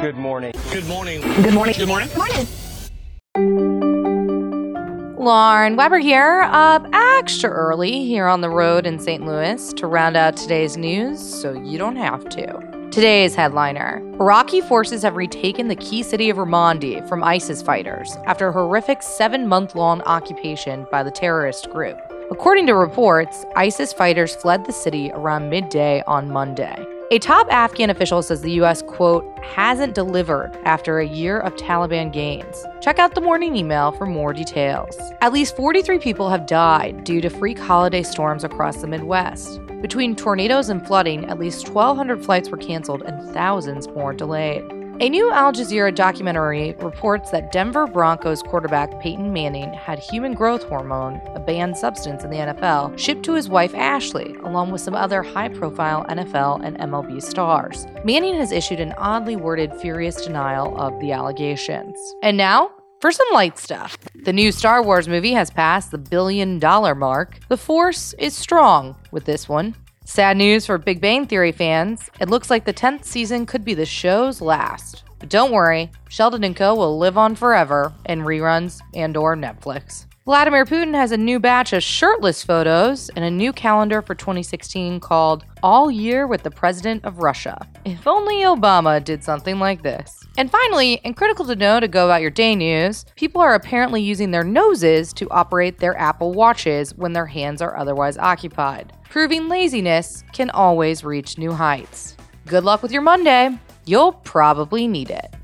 Good morning. Good morning. Good morning. Good morning. Good Morning. Lauren Weber here, up extra early here on the road in St. Louis to round out today's news so you don't have to. Today's headliner Iraqi forces have retaken the key city of Ramadi from ISIS fighters after a horrific seven month long occupation by the terrorist group. According to reports, ISIS fighters fled the city around midday on Monday. A top Afghan official says the U.S., quote, hasn't delivered after a year of Taliban gains. Check out the morning email for more details. At least 43 people have died due to freak holiday storms across the Midwest. Between tornadoes and flooding, at least 1,200 flights were canceled and thousands more delayed. A new Al Jazeera documentary reports that Denver Broncos quarterback Peyton Manning had human growth hormone, a banned substance in the NFL, shipped to his wife Ashley, along with some other high profile NFL and MLB stars. Manning has issued an oddly worded, furious denial of the allegations. And now, for some light stuff. The new Star Wars movie has passed the billion dollar mark. The Force is strong with this one. Sad news for Big Bang Theory fans. It looks like the 10th season could be the show's last. But don't worry, Sheldon Co will live on forever in reruns and or Netflix. Vladimir Putin has a new batch of shirtless photos and a new calendar for 2016 called All Year with the President of Russia. If only Obama did something like this. And finally, and critical to know to go about your day news, people are apparently using their noses to operate their Apple Watches when their hands are otherwise occupied proving laziness can always reach new heights. Good luck with your Monday. You'll probably need it.